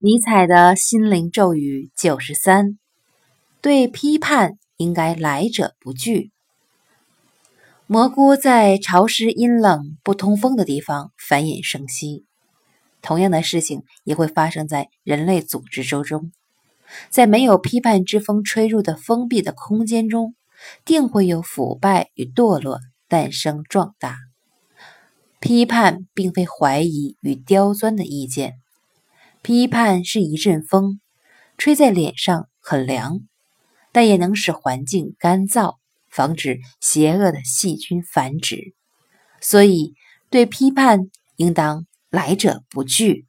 尼采的心灵咒语九十三：对批判应该来者不拒。蘑菇在潮湿、阴冷、不通风的地方繁衍生息，同样的事情也会发生在人类组织周中。在没有批判之风吹入的封闭的空间中，定会有腐败与堕落诞生壮大。批判并非怀疑与刁钻的意见。批判是一阵风，吹在脸上很凉，但也能使环境干燥，防止邪恶的细菌繁殖。所以，对批判应当来者不拒。